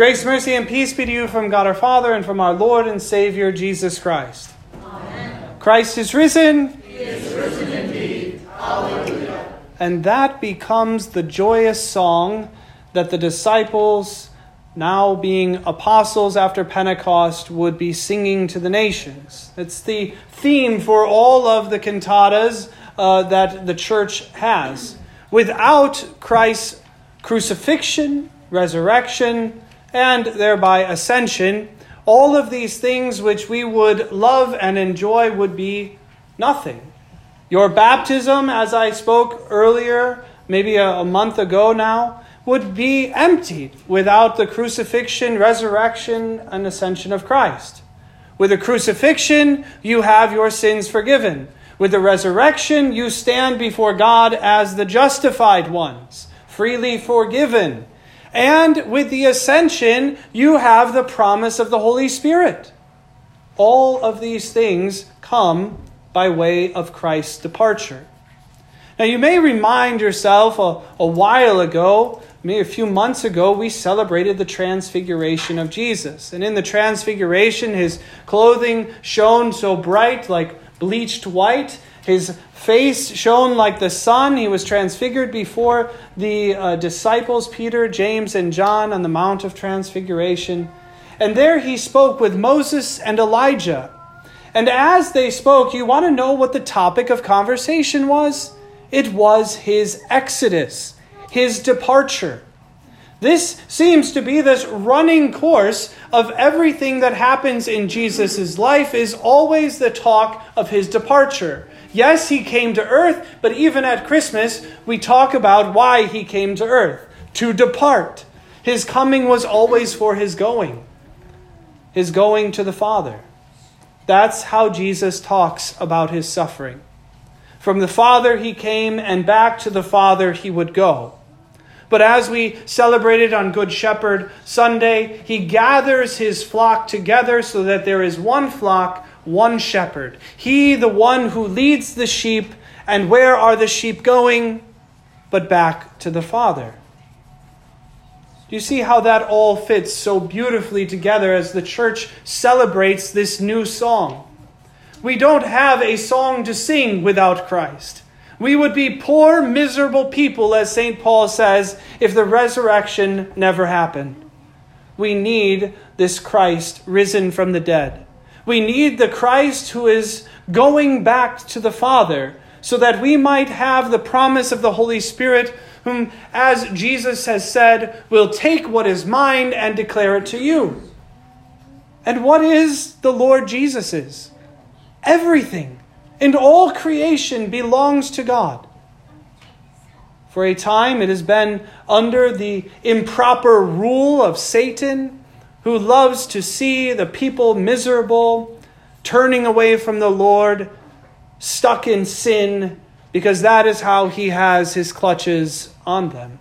Grace, mercy, and peace be to you from God our Father and from our Lord and Savior Jesus Christ. Amen. Christ is risen. He is risen indeed. Hallelujah. And that becomes the joyous song that the disciples, now being apostles after Pentecost, would be singing to the nations. It's the theme for all of the cantatas uh, that the church has. Without Christ's crucifixion, resurrection, and thereby ascension, all of these things which we would love and enjoy would be nothing. Your baptism, as I spoke earlier, maybe a, a, month ago now, would be emptied without the crucifixion, resurrection, and ascension of Christ. With the crucifixion, you have your sins forgiven. With the resurrection, you stand before God as the justified ones, freely forgiven and with the ascension, you have the promise of the Holy Spirit. All of these things come by way of Christ's departure. Now, you may remind yourself a, a while ago, maybe a few months ago, we celebrated the transfiguration of Jesus. And in the transfiguration, his clothing shone so bright, like bleached white. His face shone like the sun. He was transfigured before the uh, disciples, Peter, James, and John, on the Mount of Transfiguration. And there he spoke with Moses and Elijah. And as they spoke, you want to know what the topic of conversation was? It was his exodus, his departure. This seems to be this running course of everything that happens in Jesus' life is always the talk of his departure. Yes, he came to earth, but even at Christmas, we talk about why he came to earth to depart. His coming was always for his going, his going to the Father. That's how Jesus talks about his suffering. From the Father he came, and back to the Father he would go. But as we celebrated on Good Shepherd Sunday, he gathers his flock together so that there is one flock one shepherd. He, the one who leads the sheep, and where are the sheep going? But back to the Father. Do you see how that all fits so beautifully together as the church celebrates this new song? We don't have a song to sing without Christ. We would be poor, miserable people, as St. Paul says, if the resurrection never happened. We need this Christ risen from the dead. We need the Christ who is going back to the Father so that we might have the promise of the Holy Spirit, whom, as Jesus has said, will take what is mine and declare it to you. And what is the Lord Jesus's? Everything and all creation belongs to God. For a time it has been under the improper rule of Satan who loves to see the people miserable, turning away from the Lord, stuck in sin, because that is how he has his clutches on them.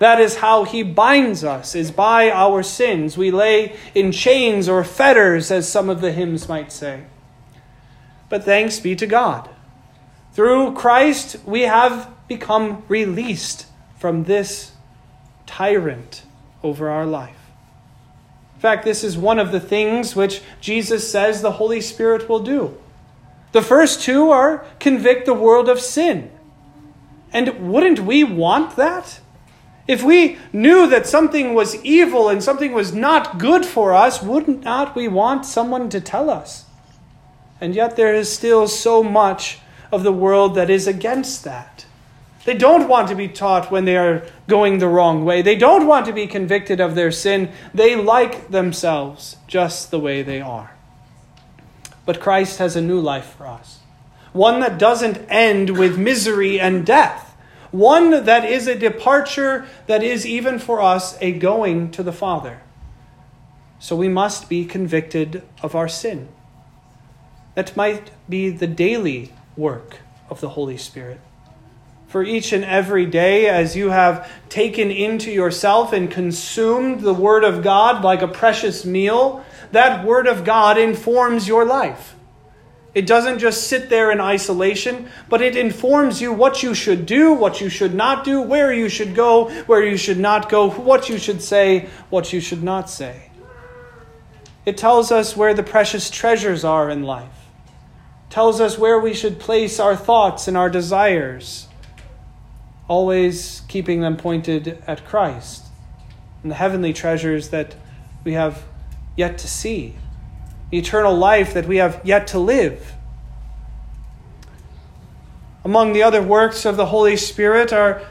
That is how he binds us, is by our sins. We lay in chains or fetters, as some of the hymns might say. But thanks be to God. Through Christ, we have become released from this tyrant over our life. In fact, this is one of the things which Jesus says the Holy Spirit will do. The first two are convict the world of sin. And wouldn't we want that? If we knew that something was evil and something was not good for us, wouldn't not we want someone to tell us? And yet there is still so much of the world that is against that. They don't want to be taught when they are going the wrong way. They don't want to be convicted of their sin. They like themselves just the way they are. But Christ has a new life for us one that doesn't end with misery and death, one that is a departure that is even for us a going to the Father. So we must be convicted of our sin. That might be the daily work of the Holy Spirit for each and every day as you have taken into yourself and consumed the Word of God like a precious meal, that Word of God informs your life. It doesn't just sit there in isolation, but it informs you what you should do, what you should not do, where you should go, where you should not go, what you should say, what you should not say. It tells us where the precious treasures are in life. Tells us where we should place our thoughts and our desires, always keeping them pointed at Christ and the heavenly treasures that we have yet to see, the eternal life that we have yet to live. Among the other works of the Holy Spirit are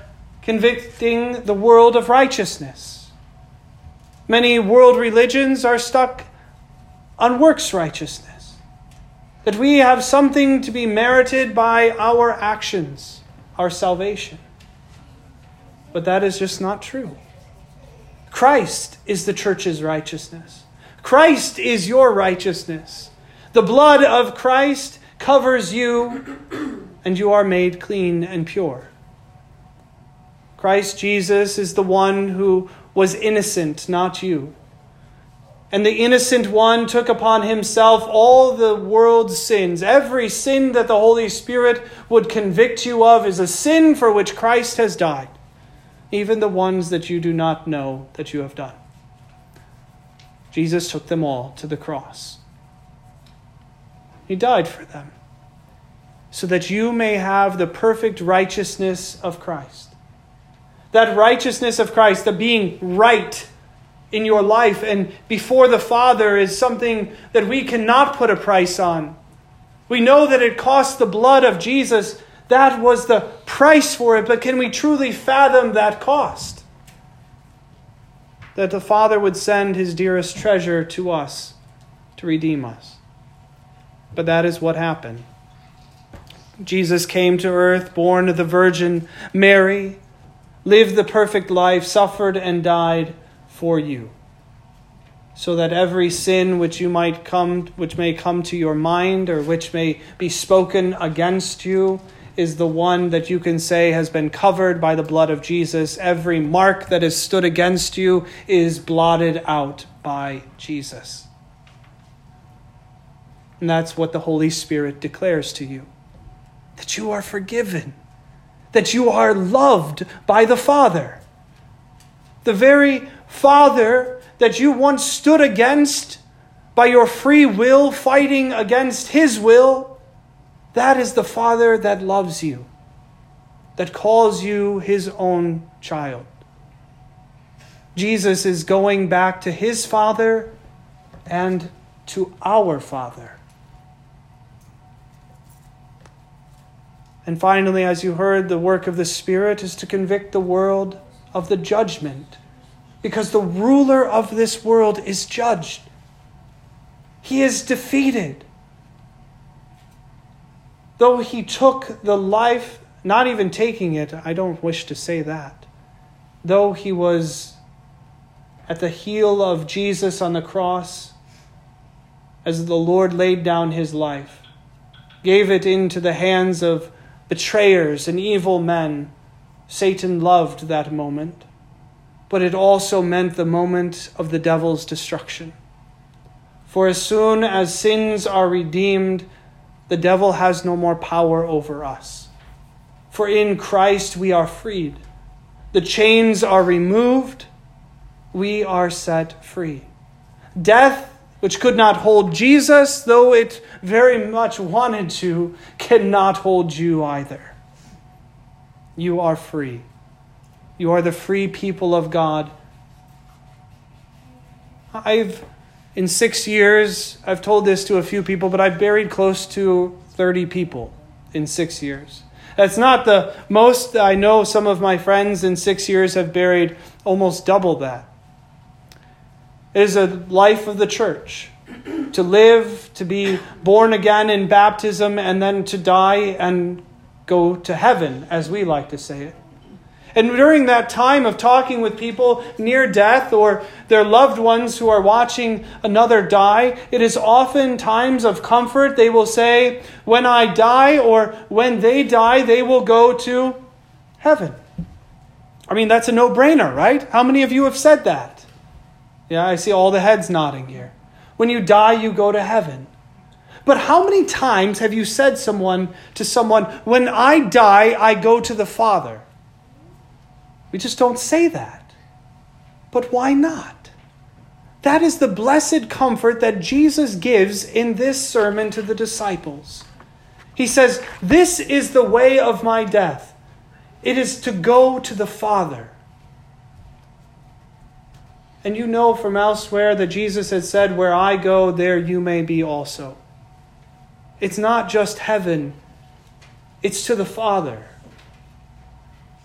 convicting the world of righteousness. Many world religions are stuck on works righteousness, that we have something to be merited by our actions, our salvation. But that is just not true. Christ is the church's righteousness. Christ is your righteousness. The blood of Christ covers you, and you are made clean and pure. Christ Jesus is the one who was innocent, not you. And the innocent one took upon himself all the world's sins. Every sin that the Holy Spirit would convict you of is a sin for which Christ has died even the ones that you do not know that you have done. Jesus took them all to the cross. He died for them so that you may have the perfect righteousness of Christ. That righteousness of Christ, the being right in your life and before the Father, is something that we cannot put a price on. We know that it cost the blood of Jesus that was the price for it, but can we truly fathom that cost? That the Father would send his dearest treasure to us to redeem us. But that is what happened. Jesus came to earth, born of the Virgin Mary, lived the perfect life, suffered and died for you so that every sin which you might come which may come to your mind or which may be spoken against you is the one that you can say has been covered by the blood of Jesus. Every mark that has stood against you is blotted out by Jesus. And that's what the Holy Spirit declares to you that you are forgiven, that you are loved by the Father. The very Father that you once stood against by your free will, fighting against His will that is the Father that loves you, that calls you his own child. Jesus is going back to his Father and to our Father. And finally, as you heard, the work of the Spirit is to convict the world of the judgment, because the ruler of this world is judged. He is defeated. Though he took the life, not even taking it, I don't wish to say that, though he was at the heel of Jesus on the cross, as the Lord laid down his life, gave it into the hands of betrayers and evil men, Satan loved that moment, but it also meant the moment of the devil's destruction. For as soon as sins are redeemed, the devil has no more power over us. For in Christ we are freed. The chains are removed. We are set free. Death, which could not hold Jesus, though it very much wanted to, cannot hold you either. You are free. You are the free people of God. I've in six years, I've told this to a few people, but I've buried close to 30 people in six years. That's not the most. I know some of my friends in six years have buried almost double that. It is a life of the church to live, to be born again in baptism, and then to die and go to heaven, as we like to say it. And during that time of talking with people near death or their loved ones who are watching another die, it is often times of comfort. They will say, When I die or when they die, they will go to heaven. I mean, that's a no brainer, right? How many of you have said that? Yeah, I see all the heads nodding here. When you die, you go to heaven. But how many times have you said someone to someone, when I die, I go to the Father? We just don't say that. But why not? That is the blessed comfort that Jesus gives in this sermon to the disciples. He says, This is the way of my death. It is to go to the Father. And you know from elsewhere that Jesus had said, Where I go, there you may be also. It's not just heaven, it's to the Father.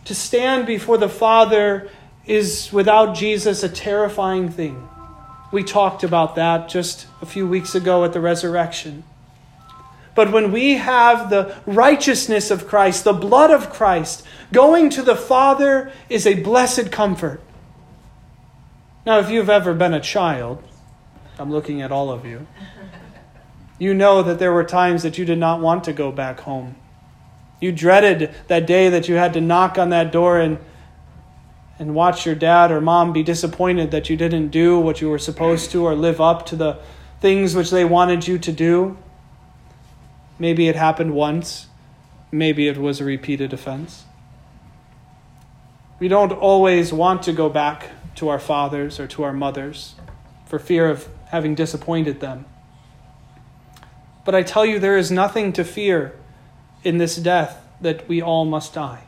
To stand before the Father is, without Jesus, a terrifying thing. We talked about that just a few weeks ago at the resurrection. But when we have the righteousness of Christ, the blood of Christ, going to the Father is a blessed comfort. Now, if you've ever been a child, I'm looking at all of you, you know that there were times that you did not want to go back home. You dreaded that day that you had to knock on that door and, and watch your dad or mom be disappointed that you didn't do what you were supposed to or live up to the things which they wanted you to do. Maybe it happened once, maybe it was a repeated offense. We don't always want to go back to our fathers or to our mothers for fear of having disappointed them. But I tell you, there is nothing to fear in this death that we all must die.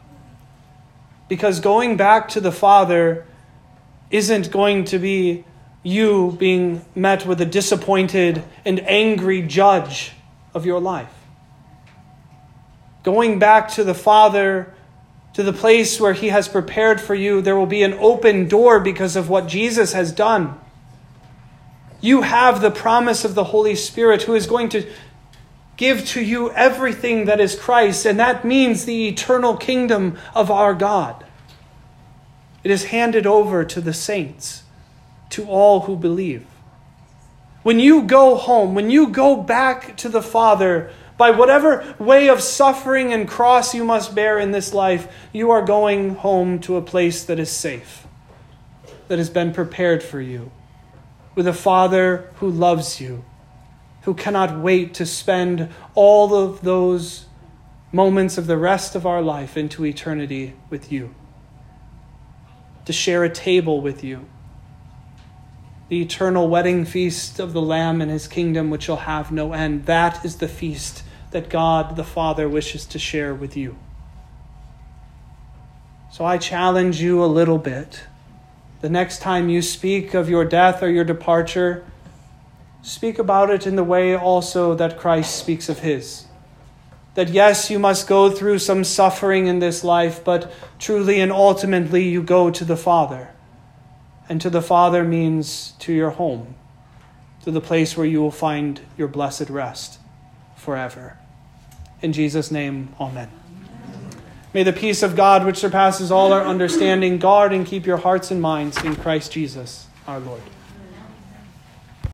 Because going back to the Father isn't going to be you being met with a disappointed and angry judge of your life. Going back to the Father to the place where He has prepared for you, there will be an open door because of what Jesus has done. You have the promise of the Holy Spirit who is going to give to you everything that is Christ, and that means the eternal kingdom of our God. It is handed over to the saints, to all who believe. When you go home, when you go back to the Father, by whatever way of suffering and cross you must bear in this life, you are going home to a place that is safe, that has been prepared for you, with a Father who loves you, who cannot wait to spend all of those moments of the rest of our life into eternity with you, to share a table with you. The eternal wedding feast of the Lamb and his kingdom, which shall have no end. That is the feast that God the Father wishes to share with you. So I challenge you a little bit. The next time you speak of your death or your departure, speak about it in the way also that Christ speaks of his. That yes, you must go through some suffering in this life, but truly and ultimately you go to the Father. And to the Father means to your home, to the place where you will find your blessed rest forever. In Jesus' name, amen. May the peace of God, which surpasses all our understanding, guard and keep your hearts and minds in Christ Jesus our Lord.